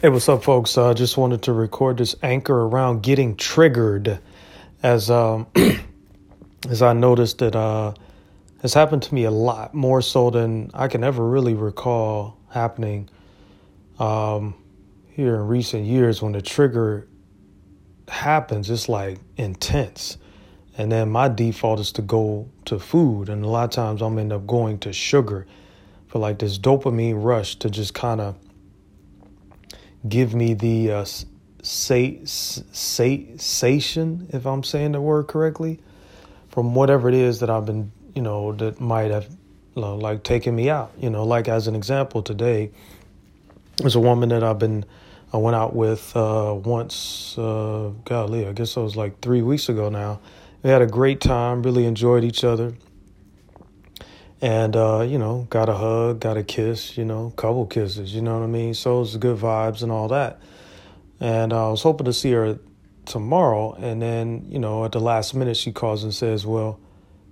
Hey, what's up, folks? I uh, just wanted to record this anchor around getting triggered, as um, as I noticed that uh, has happened to me a lot more so than I can ever really recall happening um, here in recent years. When the trigger happens, it's like intense, and then my default is to go to food, and a lot of times I'm end up going to sugar for like this dopamine rush to just kind of give me the uh, sation, if I'm saying the word correctly, from whatever it is that I've been, you know, that might have you know, like taken me out. You know, like as an example, today there's a woman that I've been, I went out with uh, once, uh, golly, I guess it was like three weeks ago now. We had a great time, really enjoyed each other and uh, you know, got a hug, got a kiss, you know, couple kisses, you know what I mean? So it was good vibes and all that. And uh, I was hoping to see her tomorrow, and then you know, at the last minute, she calls and says, "Well,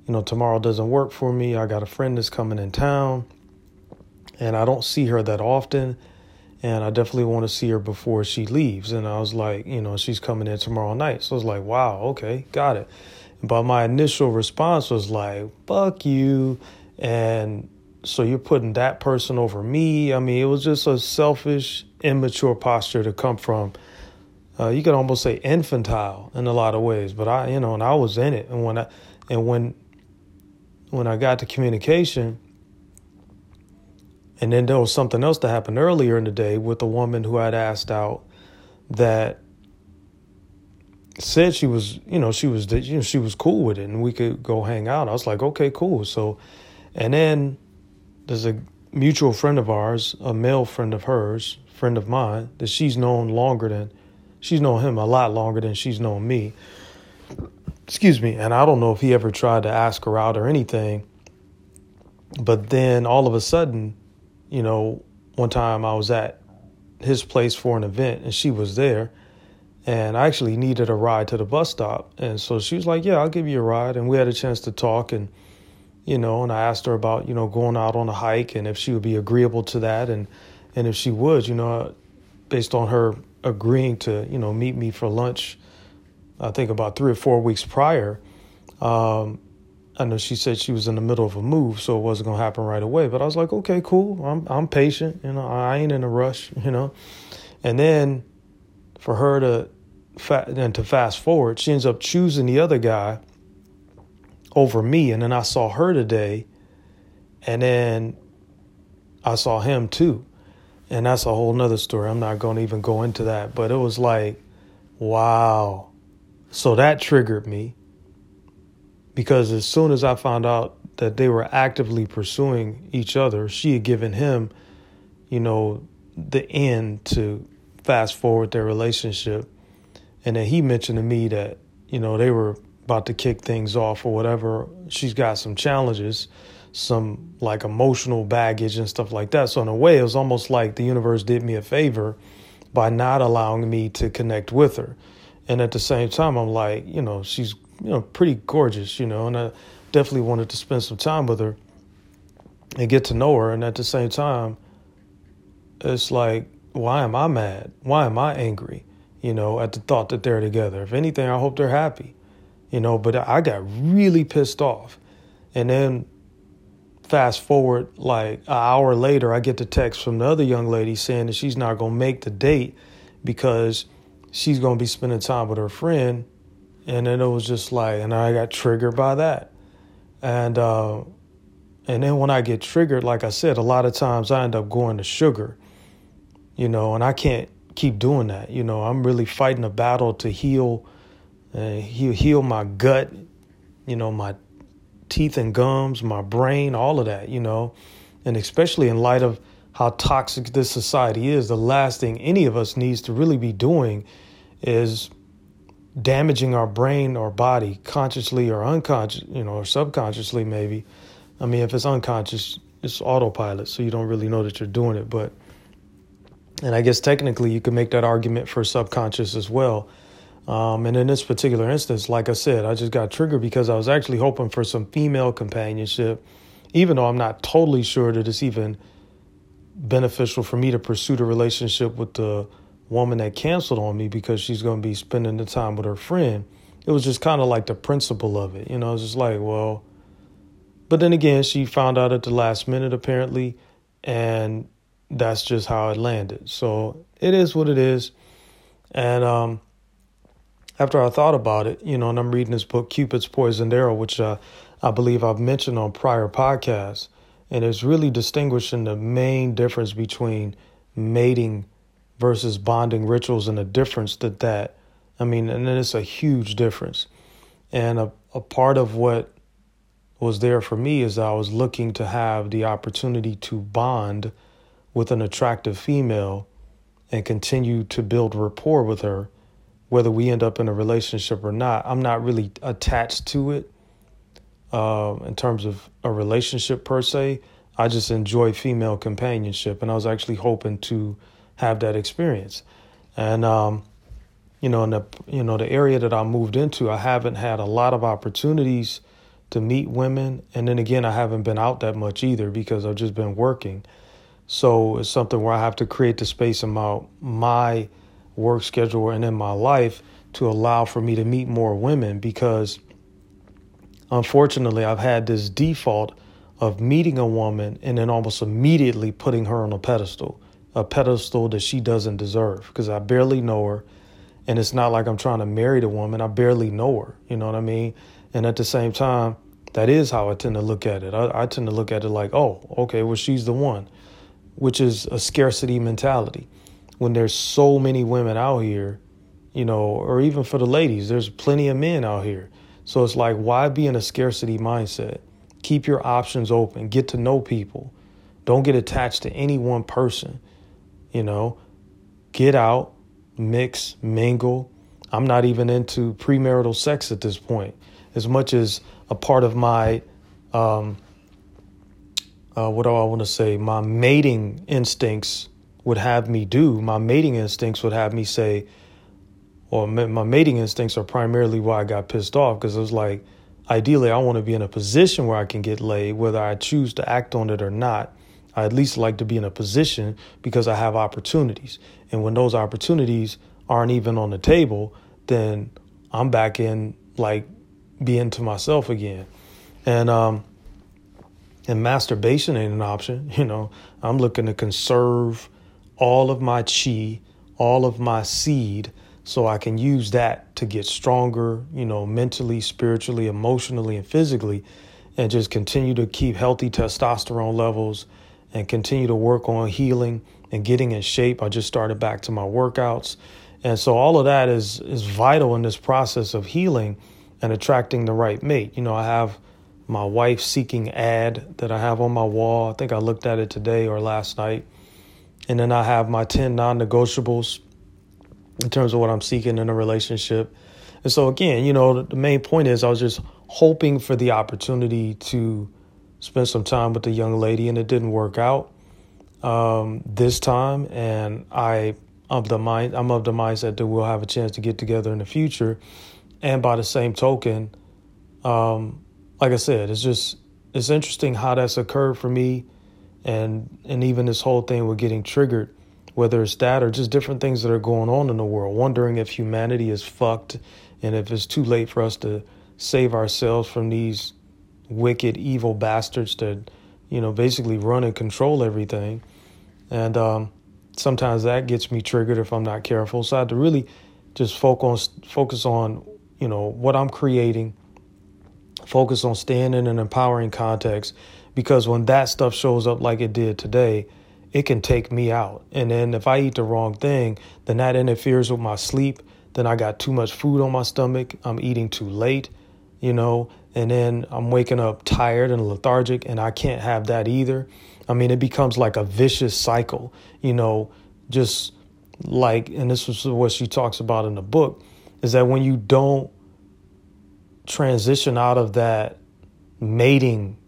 you know, tomorrow doesn't work for me. I got a friend that's coming in town, and I don't see her that often." And I definitely want to see her before she leaves. And I was like, you know, she's coming in tomorrow night. So I was like, wow, okay, got it. But my initial response was like, fuck you and so you're putting that person over me. I mean, it was just a selfish, immature posture to come from. Uh, you could almost say infantile in a lot of ways, but I, you know, and I was in it. And when I, and when, when I got to communication, and then there was something else that happened earlier in the day with a woman who I'd asked out that said she was, you know, she was, you know, she was cool with it, and we could go hang out. I was like, okay, cool. So and then there's a mutual friend of ours, a male friend of hers, friend of mine, that she's known longer than she's known him a lot longer than she's known me. Excuse me. And I don't know if he ever tried to ask her out or anything. But then all of a sudden, you know, one time I was at his place for an event and she was there and I actually needed a ride to the bus stop. And so she was like, Yeah, I'll give you a ride. And we had a chance to talk and you know, and I asked her about, you know, going out on a hike and if she would be agreeable to that and and if she would, you know, based on her agreeing to, you know, meet me for lunch, I think about three or four weeks prior. Um, I know she said she was in the middle of a move, so it wasn't gonna happen right away. But I was like, okay, cool. I'm I'm patient, you know. I ain't in a rush, you know. And then for her to, fa- and to fast forward, she ends up choosing the other guy over me. And then I saw her today, and then I saw him too. And that's a whole nother story. I'm not going to even go into that. But it was like, wow. So that triggered me because as soon as I found out that they were actively pursuing each other, she had given him, you know, the end to fast forward their relationship. And then he mentioned to me that, you know, they were about to kick things off or whatever, she's got some challenges, some like emotional baggage and stuff like that. So in a way, it was almost like the universe did me a favor by not allowing me to connect with her. And at the same time, I'm like, you know, she's you know pretty gorgeous, you know, and I definitely wanted to spend some time with her and get to know her. And at the same time, it's like, why am I mad? Why am I angry? You know, at the thought that they're together. If anything, I hope they're happy you know, but I got really pissed off. And then fast forward like an hour later, I get the text from the other young lady saying that she's not going to make the date because she's going to be spending time with her friend. And then it was just like, and I got triggered by that. And, uh, and then when I get triggered, like I said, a lot of times I end up going to sugar, you know, and I can't keep doing that. You know, I'm really fighting a battle to heal uh, he'll heal my gut, you know, my teeth and gums, my brain, all of that, you know. And especially in light of how toxic this society is, the last thing any of us needs to really be doing is damaging our brain or body consciously or unconscious, you know, or subconsciously maybe. I mean, if it's unconscious, it's autopilot, so you don't really know that you're doing it. But, and I guess technically you could make that argument for subconscious as well. Um, and in this particular instance, like I said, I just got triggered because I was actually hoping for some female companionship, even though I'm not totally sure that it's even beneficial for me to pursue the relationship with the woman that canceled on me because she's going to be spending the time with her friend. It was just kind of like the principle of it. You know, it's just like, well, but then again, she found out at the last minute apparently, and that's just how it landed. So it is what it is. And um, after I thought about it, you know, and I'm reading this book, Cupid's Poisoned Arrow, which uh, I believe I've mentioned on prior podcasts, and it's really distinguishing the main difference between mating versus bonding rituals and the difference that that, I mean, and it's a huge difference. And a, a part of what was there for me is I was looking to have the opportunity to bond with an attractive female and continue to build rapport with her, whether we end up in a relationship or not. I'm not really attached to it uh, in terms of a relationship per se. I just enjoy female companionship, and I was actually hoping to have that experience. And um, you know, in the you know the area that I moved into, I haven't had a lot of opportunities to meet women, and then again, I haven't been out that much either because I've just been working. So it's something where I have to create the space in my my work schedule and in my life to allow for me to meet more women because unfortunately I've had this default of meeting a woman and then almost immediately putting her on a pedestal, a pedestal that she doesn't deserve because I barely know her and it's not like I'm trying to marry the woman, I barely know her, you know what I mean? And at the same time, that is how I tend to look at it. I, I tend to look at it like, oh, okay, well, she's the one which is a scarcity mentality. When there's so many women out here, you know, or even for the ladies, there's plenty of men out here. So it's like, why be in a scarcity mindset? Keep your options open, get to know people. Don't get attached to any one person, you know. Get out, mix, mingle. I'm not even into premarital sex at this point, as much as a part of my um, uh, what do I want to say? My mating instincts would have me do. My mating instincts would have me say, or my mating instincts are primarily why I got pissed off because it was like, ideally, I want to be in a position where I can get laid, whether I choose to act on it or not. I at least like to be in a position because I have opportunities. And when those opportunities aren't even on the table, then I'm back in like being to myself again. And um, and masturbation ain't an option. You know, I'm looking to conserve all of my chi, all of my seed, so I can use that to get stronger, you know, mentally, spiritually, emotionally, and physically, and just continue to keep healthy testosterone levels and continue to work on healing and getting in shape. I just started back to my workouts. And so all of that is is vital in this process of healing and attracting the right mate. You know, I have my wife seeking ad that I have on my wall. I think I looked at it today or last night. And then I have my 10 non negotiables in terms of what I'm seeking in a relationship. And so, again, you know, the main point is I was just hoping for the opportunity to spend some time with the young lady, and it didn't work out um, this time. And I, of the mind, I'm of the mindset that we'll have a chance to get together in the future. And by the same token, um, like I said, it's just it's interesting how that's occurred for me, and and even this whole thing with getting triggered, whether it's that or just different things that are going on in the world. Wondering if humanity is fucked, and if it's too late for us to save ourselves from these wicked, evil bastards that you know basically run and control everything, and um, sometimes that gets me triggered if I'm not careful. So I have to really just focus on focus on you know what I'm creating focus on staying in an empowering context because when that stuff shows up like it did today, it can take me out. And then if I eat the wrong thing, then that interferes with my sleep. Then I got too much food on my stomach. I'm eating too late, you know, and then I'm waking up tired and lethargic, and I can't have that either. I mean, it becomes like a vicious cycle, you know, just like, and this was what she talks about in the book, is that when you don't transition out of that mating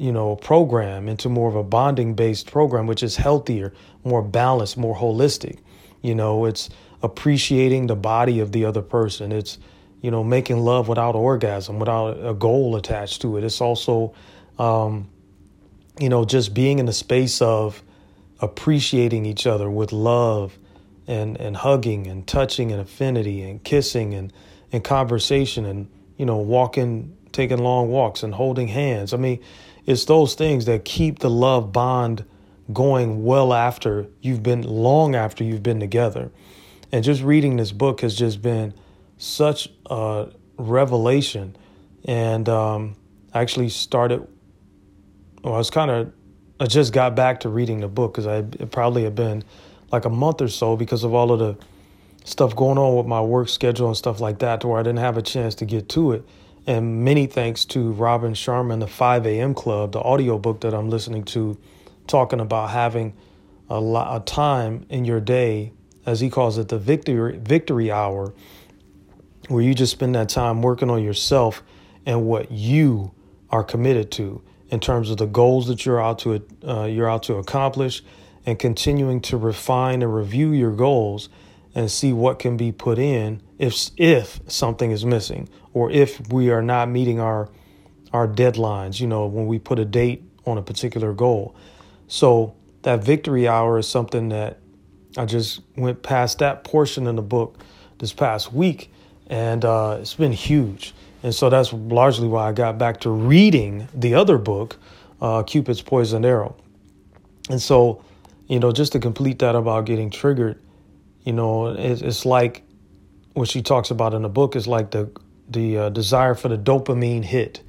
you know program into more of a bonding based program which is healthier more balanced more holistic. You know it's appreciating the body of the other person. It's you know making love without orgasm without a goal attached to it. It's also um, you know just being in the space of appreciating each other with love and, and hugging and touching and affinity and kissing and, and conversation and, you know, walking, taking long walks and holding hands. I mean, it's those things that keep the love bond going well after you've been, long after you've been together. And just reading this book has just been such a revelation. And um, I actually started, well, I was kind of, I just got back to reading the book because I probably had been like a month or so because of all of the stuff going on with my work schedule and stuff like that, to where I didn't have a chance to get to it. And many thanks to Robin Sharma, the 5 a.m. Club, the audiobook that I'm listening to, talking about having a, lot, of time in your day, as he calls it, the victory victory hour, where you just spend that time working on yourself and what you are committed to in terms of the goals that you're out to uh, you're out to accomplish and continuing to refine and review your goals and see what can be put in if if something is missing or if we are not meeting our our deadlines you know when we put a date on a particular goal. So that victory hour is something that I just went past that portion in the book this past week and uh, it's been huge. And so that's largely why I got back to reading the other book uh, Cupid's Poison Arrow. And so you know, just to complete that about getting triggered, you know, it's like what she talks about in the book is like the the uh, desire for the dopamine hit,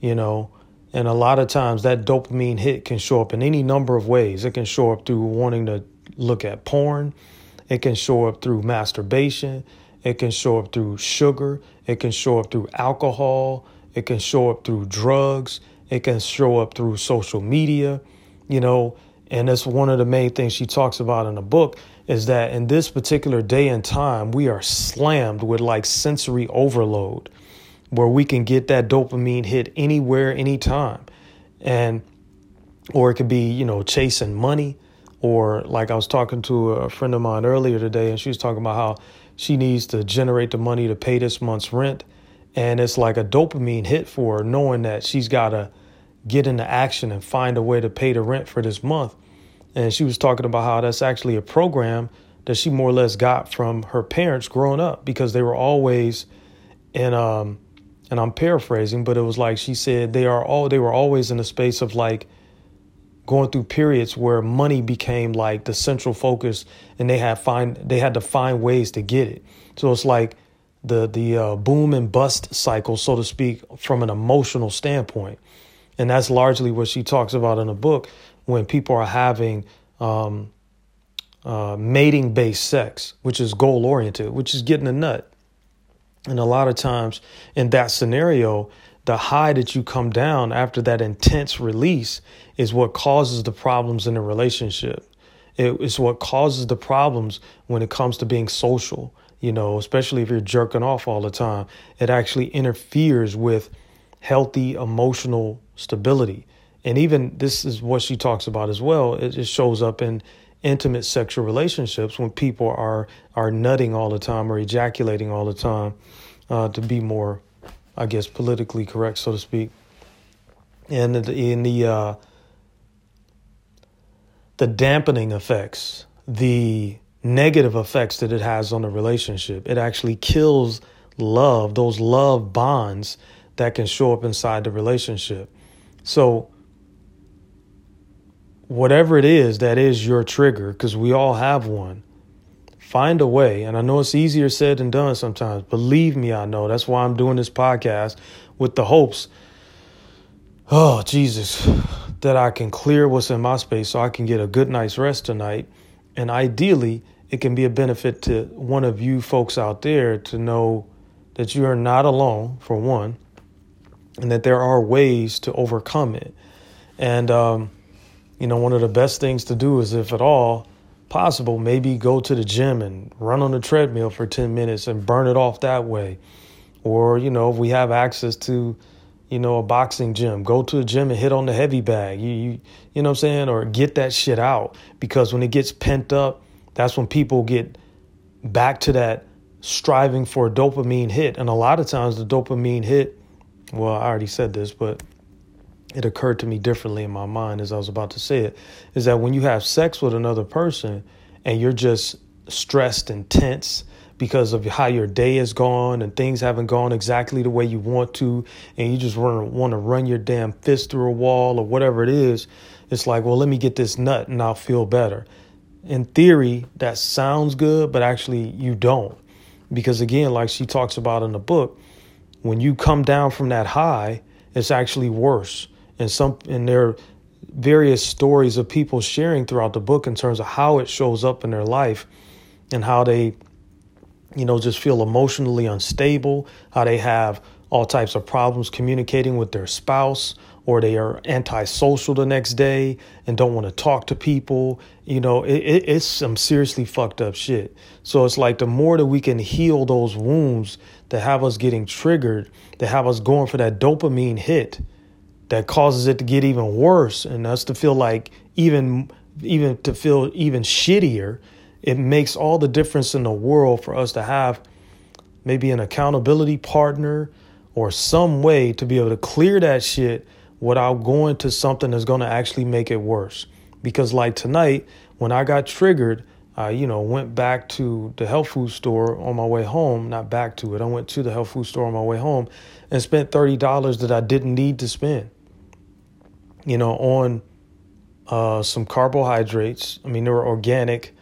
you know, and a lot of times that dopamine hit can show up in any number of ways. It can show up through wanting to look at porn. It can show up through masturbation. It can show up through sugar. It can show up through alcohol. It can show up through drugs. It can show up through social media. You know, and that's one of the main things she talks about in the book is that in this particular day and time, we are slammed with like sensory overload where we can get that dopamine hit anywhere, anytime. And, or it could be, you know, chasing money. Or like I was talking to a friend of mine earlier today, and she was talking about how she needs to generate the money to pay this month's rent. And it's like a dopamine hit for her, knowing that she's got to get into action and find a way to pay the rent for this month. And she was talking about how that's actually a program that she more or less got from her parents growing up because they were always in um and I'm paraphrasing, but it was like she said they are all they were always in a space of like going through periods where money became like the central focus and they had find they had to find ways to get it. So it's like the the uh, boom and bust cycle, so to speak, from an emotional standpoint. And that's largely what she talks about in the book when people are having um, uh, mating based sex, which is goal oriented, which is getting a nut. And a lot of times in that scenario, the high that you come down after that intense release is what causes the problems in the relationship. It is what causes the problems when it comes to being social, you know, especially if you're jerking off all the time. It actually interferes with healthy emotional stability. And even this is what she talks about as well. It shows up in intimate sexual relationships when people are are nutting all the time or ejaculating all the time, uh, to be more, I guess, politically correct, so to speak. And in the uh, the dampening effects, the negative effects that it has on the relationship, it actually kills love, those love bonds that can show up inside the relationship. So, whatever it is that is your trigger, because we all have one, find a way. And I know it's easier said than done sometimes. Believe me, I know. That's why I'm doing this podcast with the hopes, oh, Jesus, that I can clear what's in my space so I can get a good night's rest tonight. And ideally, it can be a benefit to one of you folks out there to know that you are not alone, for one and that there are ways to overcome it. And, um, you know, one of the best things to do is, if at all possible, maybe go to the gym and run on the treadmill for 10 minutes and burn it off that way. Or, you know, if we have access to, you know, a boxing gym, go to a gym and hit on the heavy bag. You, you, you know what I'm saying? Or get that shit out. Because when it gets pent up, that's when people get back to that striving for a dopamine hit. And a lot of times the dopamine hit well, I already said this, but it occurred to me differently in my mind as I was about to say it is that when you have sex with another person and you're just stressed and tense because of how your day has gone and things haven't gone exactly the way you want to and you just want to, run your damn fist through a wall or whatever it is it's like well let me get this nut and I'll feel better. In theory that sounds good but actually you don't. Because again like she talks about in the book when you come down from that high it's actually worse. And some and there are various stories of people sharing throughout the book in terms of how it shows up in their life and how they you know just feel emotionally unstable how they have all types of problems communicating with their spouse or they are antisocial the next day and don't want to talk to people. You know it, it, it's some seriously fucked up shit. So it's like the more that we can heal those wounds that have us getting triggered that have us going for that dopamine hit that causes it to get even worse and us to feel like even even to feel even shittier it makes all the difference in the world for us to have maybe an accountability partner or some way to be able to clear that shit without going to something that's going to actually make it worse. Because like tonight when i got triggered I, you know, went back to the health food store on my way home. Not back to it. I went to the health food store on my way home and spent thirty dollars that I didn't need to spend you know, on uh, some carbohydrates. I mean, they were organic,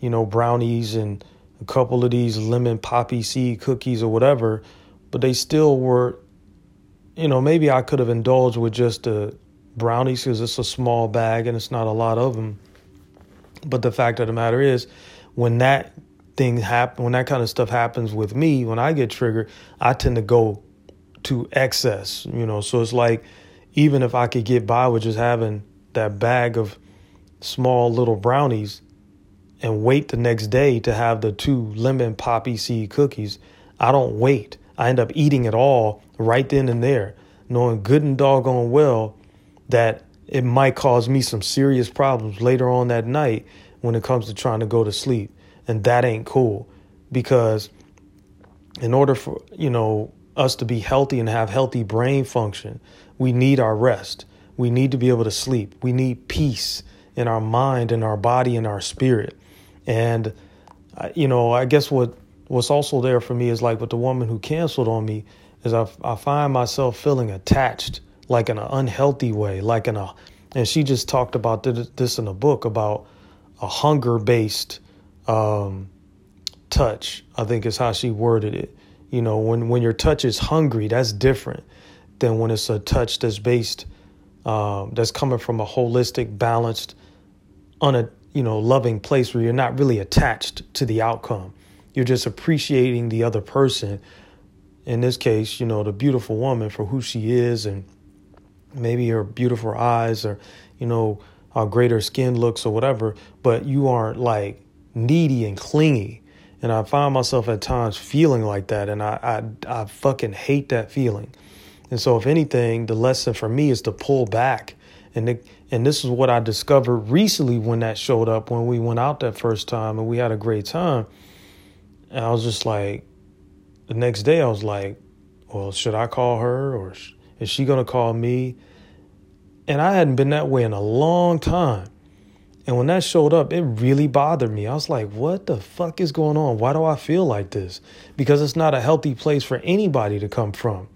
you know, brownies and a couple of these lemon poppy seed cookies or whatever, but they still were, you know, maybe I could have indulged with just the brownies because it's a small bag and it's not a lot of them. But the fact of the matter is, when that thing happen, when that kind of stuff happens with me, when I get triggered, I tend to go to excess, you know. So it's like even if I could get by with just having that bag of small little brownies and wait the next day to have the two lemon poppy seed cookies, I don't wait. I end up eating it all right then and there, knowing good and doggone well that it might cause me some serious problems later on that night when it comes to trying to go to sleep. And that ain't cool because in order for, you know, us to be healthy and have healthy brain function, we need our rest. We need to be able to sleep. We need peace in our mind in our body in our spirit. And you know, I guess what what's also there for me is like with the woman who canceled on me is I, I find myself feeling attached like in an unhealthy way, like in a and she just talked about this in a book about a hunger based um, touch. I think is how she worded it. You know, when when your touch is hungry, that's different than when it's a touch that's based um, that's coming from a holistic, balanced, on a you know loving place where you're not really attached to the outcome. You're just appreciating the other person. In this case, you know the beautiful woman for who she is, and maybe her beautiful eyes, or you know how great her skin looks, or whatever. But you aren't like needy and clingy. And I find myself at times feeling like that, and I I, I fucking hate that feeling. And so, if anything, the lesson for me is to pull back. And the, and this is what I discovered recently when that showed up when we went out that first time and we had a great time. And I was just like, the next day I was like, well, should I call her or is she to call me? And I hadn't been that way in a long time. And when that showed up, it really bothered me. I was like, what the fuck is going on? Why do I feel like this? Because it's not a healthy place for anybody to come from.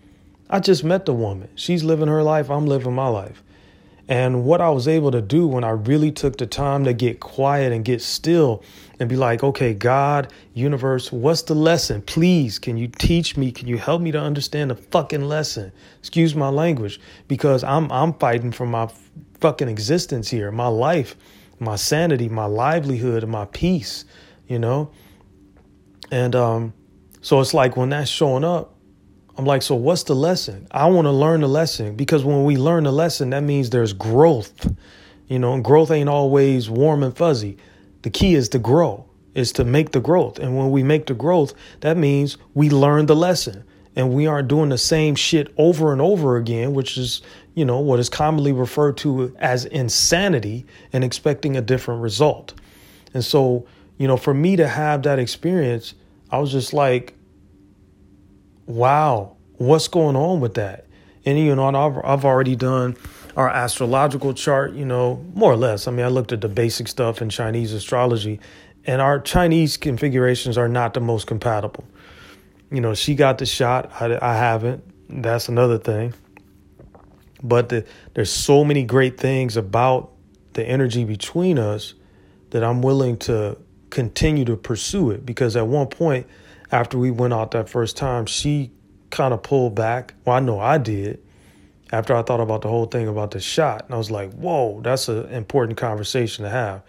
I just met the woman. She's living her life, I'm living my life. And what I was able to do when I really took the time to get quiet and get still and be like, okay, God, universe, what's the lesson? Please, can you teach me? Can you help me to understand the fucking lesson? Excuse my language, because I'm I'm fighting for my fucking existence here, my life, my sanity, my livelihood, and my peace, you know? And um, so it's like when that's showing up, I'm like, so what's the lesson? I want to learn the lesson because when we learn the lesson, that means there's growth. You know, and growth ain't always warm and fuzzy. The key is to grow, is to make the growth. And when we make the growth, that means we learn the lesson and we aren't doing the same shit over and over again, which is, you know, what is commonly referred to as insanity and expecting a different result. And so, you know, for me to have that experience, I was just like, wow, what's going on with that? And you know, I've I've already done our astrological chart, you know, more or less. I mean, I looked at the basic stuff in Chinese astrology, and our Chinese configurations are not the most compatible. You know, she got the shot. I, I haven't. That's another thing. But the, there's so many great things about the energy between us that I'm willing to continue to pursue it because at one point after we went out that first time, she kind of pulled back. Well, I know I did after I thought about the whole thing about the shot. And I was like, whoa, that's an important conversation to have.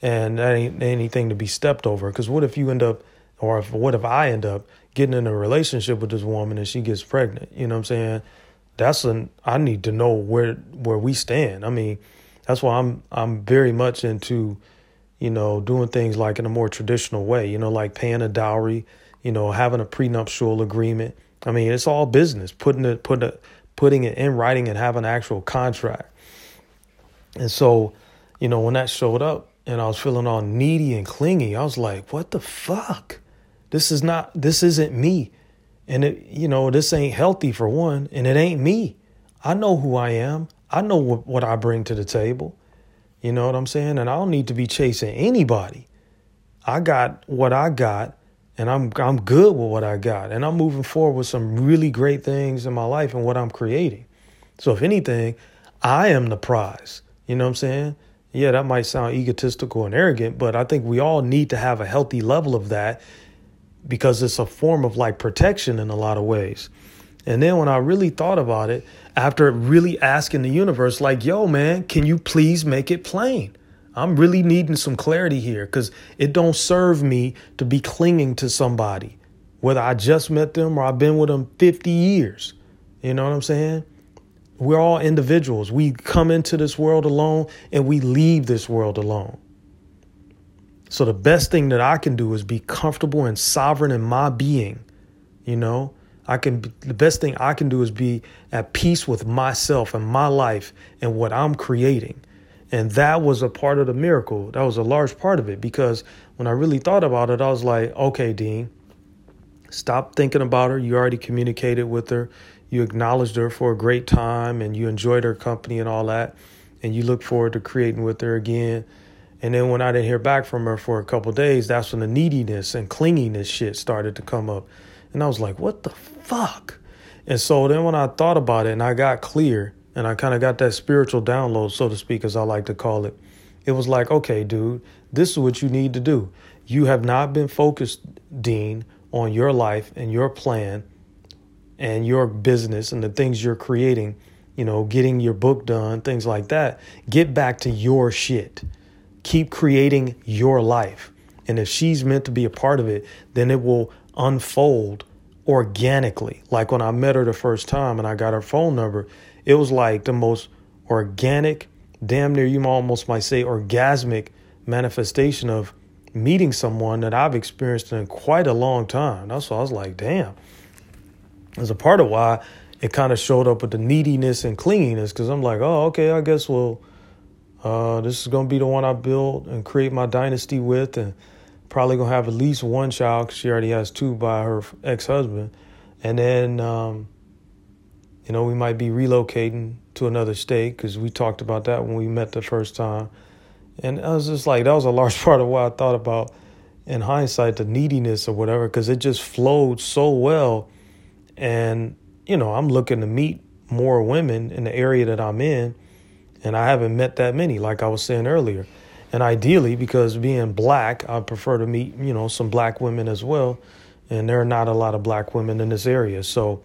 And that ain't anything to be stepped over. Because what if you end up, or if, what if I end up getting in a relationship with this woman and she gets pregnant? You know what I'm saying? That's an, I need to know where, where we stand. I mean, that's why I'm, I'm very much into, you know, doing things like in a more traditional way, you know, like paying a dowry, you know, having a prenuptial agreement. I mean, it's all business, putting it, put it, putting it in writing and having an actual contract. And so, you know, when that showed up and I was feeling all needy and clingy, I was like, what the fuck? This is not, this isn't me. And it, you know, this ain't healthy for one, and it ain't me. I know who I am. I know what, what I bring to the table. You know what I'm saying? And I don't need to be chasing anybody. I got what I got and I'm I'm good with what I got, and I'm moving forward with some really great things in my life and what I'm creating. So if anything, I am the prize. You know what I'm saying? Yeah, that might sound egotistical and arrogant, but I think we all need to have a healthy level of that because it's a form of like protection in a lot of ways. And then when I really thought about it, after really asking the universe, like, yo, man, can you please make it plain? I'm really needing some clarity here because it don't serve me to be clinging to somebody, whether I just met them or I've been with them 50 years. You know what I'm saying? We're all individuals. We come into this world alone and we leave this world alone. So the best thing that I can do is be comfortable and sovereign in my being. You know, I can the best thing I can do is be at peace with myself and my life and what I'm creating. And that was a part of the miracle. That was a large part of it because when I really thought about it, I was like, okay, Dean, stop thinking about her. You already communicated with her. You acknowledged her for a great time and you enjoyed her company and all that. And you look forward to creating with her again. And then when I didn't hear back from her for a couple days, that's when the neediness and clinginess shit started to come up. And I was like, what the fuck? And so then when I thought about it and I got clear, and I kind of got that spiritual download, so to speak, as I like to call it. It was like, okay, dude, this is what you need to do. You have not been focused, Dean, on your life and your plan and your business and the things you're creating, you know, getting your book done, things like that. Get back to your shit. Keep creating your life. And if she's meant to be a part of it, then it will unfold organically. Like when I met her the first time and I got her phone number, it was like the most organic, damn near you almost might say orgasmic manifestation of meeting someone that I've experienced in quite a long time. That's why I was like, damn. As a part of why it kind of showed up with the neediness and clinginess, because I'm like, oh, okay, I guess well, uh, this is gonna be the one I build and create my dynasty with, and probably gonna have at least one child because she already has two by her ex-husband, and then um, you know, we might be relocating to another state because we talked about that when we met the first time. And I was just like, that was a large part of what I thought about in hindsight, the neediness or whatever, because it just flowed so well. And, you know, I'm looking to meet more women in the area that I'm in, and I haven't met that many, like I was saying earlier. And ideally, because being black, I prefer to meet, you know, some black women as well. And there are not a lot of black women in this area. So,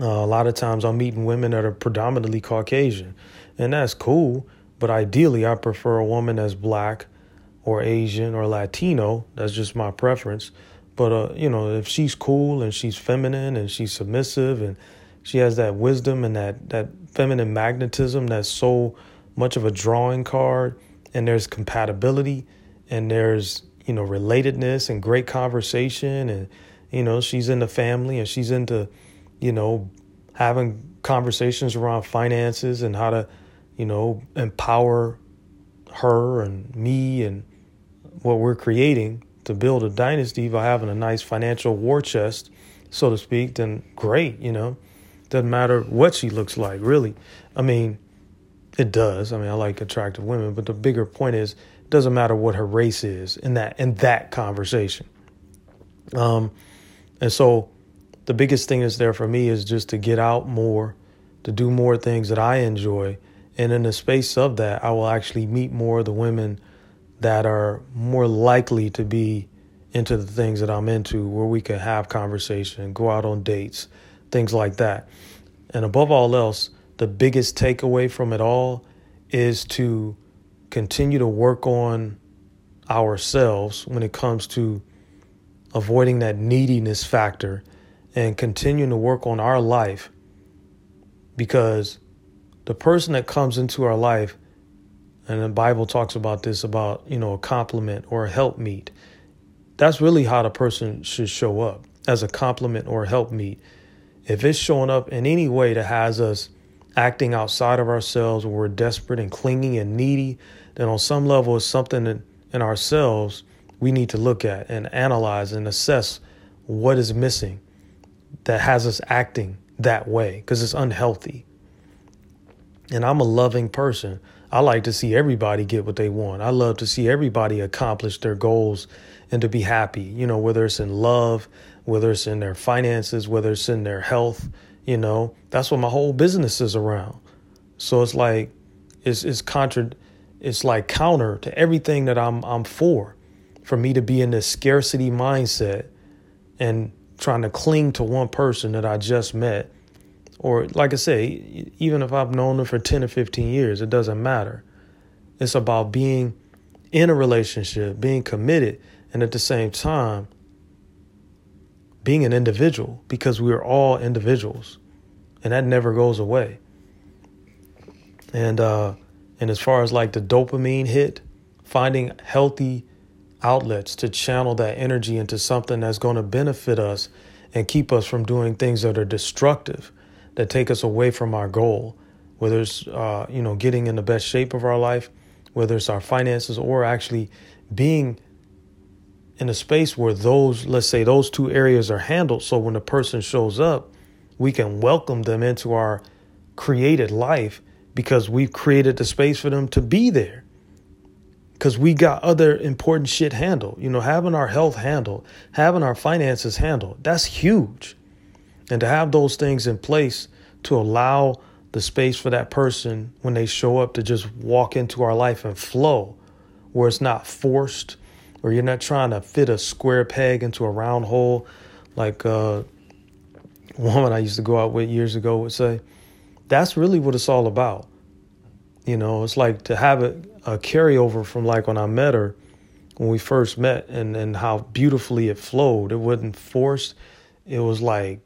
uh, a lot of times I'm meeting women that are predominantly Caucasian, and that's cool. But ideally, I prefer a woman that's black or Asian or Latino. That's just my preference. But uh, you know, if she's cool and she's feminine and she's submissive and she has that wisdom and that that feminine magnetism that's so much of a drawing card, and there's compatibility and there's you know relatedness and great conversation and you know she's in the family and she's into you know, having conversations around finances and how to, you know, empower her and me and what we're creating to build a dynasty by having a nice financial war chest, so to speak, then great, you know. Doesn't matter what she looks like, really. I mean, it does. I mean, I like attractive women, but the bigger point is it doesn't matter what her race is in that in that conversation. Um, and so the biggest thing that's there for me is just to get out more, to do more things that I enjoy, and in the space of that, I will actually meet more of the women that are more likely to be into the things that I'm into, where we can have conversation, go out on dates, things like that. And above all else, the biggest takeaway from it all is to continue to work on ourselves when it comes to avoiding that neediness factor and continuing to work on our life because the person that comes into our life and the bible talks about this about you know a compliment or a helpmeet that's really how the person should show up as a compliment or a helpmeet. If it's showing up in any way that has us acting outside of ourselves where we're desperate and clinging and needy then on some level it's something in, in ourselves we need to look at and analyze and assess what is missing that has us acting that way because it's unhealthy. And I'm a loving person. I like to see everybody get what they want. I love to see everybody accomplish their goals and to be happy, you know, whether it's in love, whether it's in their finances, whether it's in their health, you know, that's what my whole business is around. So it's like it's it's contra it's like counter to everything that I'm I'm for. For me to be in this scarcity mindset and trying to cling to one person that I just met. Or, like I say, even if I've known them for 10 or 15 years, it doesn't matter. It's about being in a relationship, being committed, and at the same time, being an individual because we are all individuals and that never goes away. And, uh, and as far as like the dopamine hit, finding healthy outlets to channel that energy into something that's going to benefit us and keep us from doing things that are destructive, that take us away from our goal, whether it's uh, you know getting in the best shape of our life, whether it's our finances, or actually being in a space where those let's say those two areas are handled. So when the person shows up, we can welcome them into our created life because we've created the space for them to be there because we got other important shit handled. You know, having our health handled, having our finances handled, that's huge. And to have those things in place to allow the space for that person when they show up to just walk into our life and flow, where it's not forced, or you're not trying to fit a square peg into a round hole, like uh, woman I used to go out with years ago would say. That's really what it's all about. You know, it's like to have it a carryover from like when I met her when we first met and, and how beautifully it flowed. It wasn't forced. It was like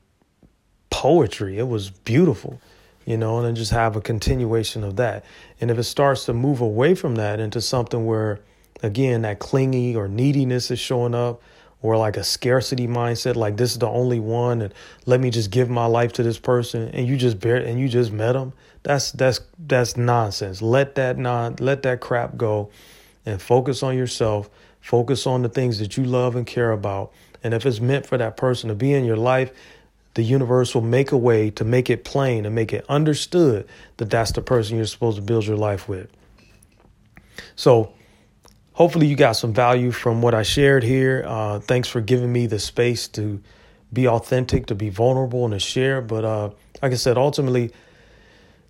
poetry. It was beautiful, you know, and then just have a continuation of that. And if it starts to move away from that into something where, again, that clingy or neediness is showing up, or like a scarcity mindset, like this is the only one, and let me just give my life to this person, and you just bear and you just met them, that's that's that's nonsense. Let that non let that crap go and focus on yourself. Focus on the things that you love and care about. And if it's meant for that person to be in your life, the universe will make a way to make it plain and make it understood that that's the person you're supposed to build your life with. So, hopefully, you got some value from what I shared here. Uh, thanks for giving me the space to be authentic, to be vulnerable, and to share. But uh, like I said, ultimately,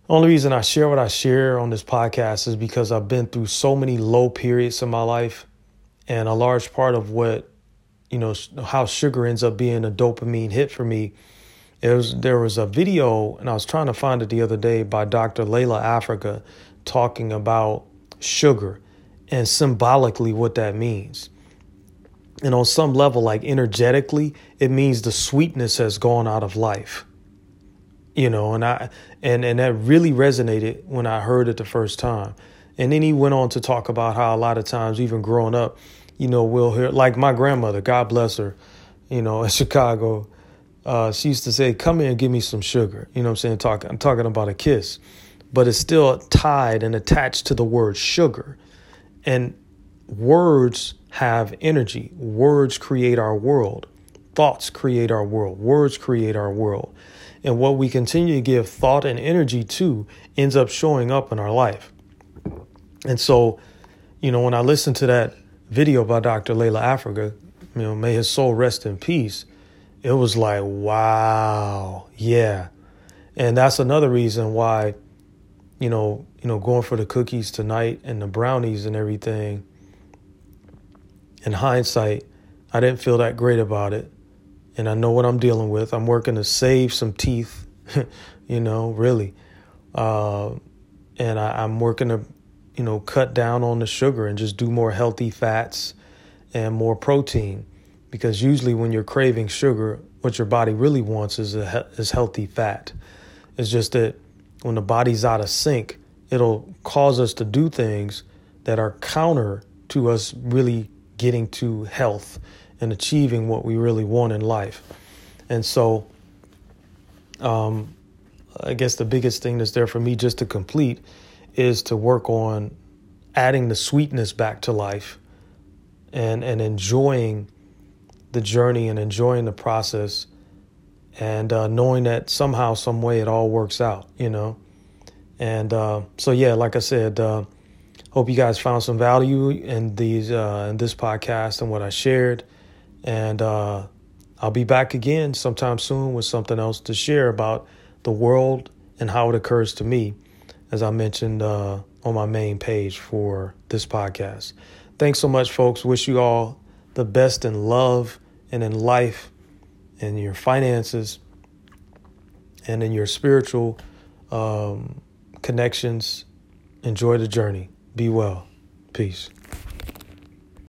only reason I share what I share on this podcast is because I've been through so many low periods in my life. And a large part of what, you know, how sugar ends up being a dopamine hit for me. Was, there was a video, and I was trying to find it the other day by Dr. Llaila Afrika talking about sugar and symbolically what that means. And on some level, like energetically, it means the sweetness has gone out of life you know and i and and that really resonated when i heard it the first time. And then he went on to talk about how a lot of times even growing up you know we'll hear like my grandmother god bless her you know in chicago uh, she used to say come here and give me some sugar you know what i'm saying talking i'm talking about a kiss. But it's still tied and attached to the word sugar. And words have energy. Words create our world. Thoughts create our world. Words create our world and what we continue to give thought and energy to ends up showing up in our life. And so, you know, when I listened to that video by Dr. Llaila Afrika, you know, may his soul rest in peace, it was like, wow, yeah. And that's another reason why, you know, you know, going for the cookies tonight and the brownies and everything. In hindsight, I didn't feel that great about it. And I know what I'm dealing with. I'm working to save some teeth, you know, really. Uh, and I, I'm working to you know, cut down on the sugar and just do more healthy fats and more protein. Because usually when you're craving sugar, what your body really wants is a is healthy fat. It's just that when the body's out of sync, it'll cause us to do things that are counter to us really getting to health and achieving what we really want in life. And so, um, I guess the biggest thing that's there for me just to complete is to work on adding the sweetness back to life and and enjoying the journey and enjoying the process and uh, knowing that somehow some way it all works out you know and uh, so yeah like i said uh, hope you guys found some value in these uh, in this podcast and what i shared and uh, i'll be back again sometime soon with something else to share about the world and how it occurs to me as I mentioned uh, on my main page for this podcast. Thanks so much, folks. Wish you all the best in love and in life and your finances and in your spiritual um, connections. Enjoy the journey. Be well. Peace.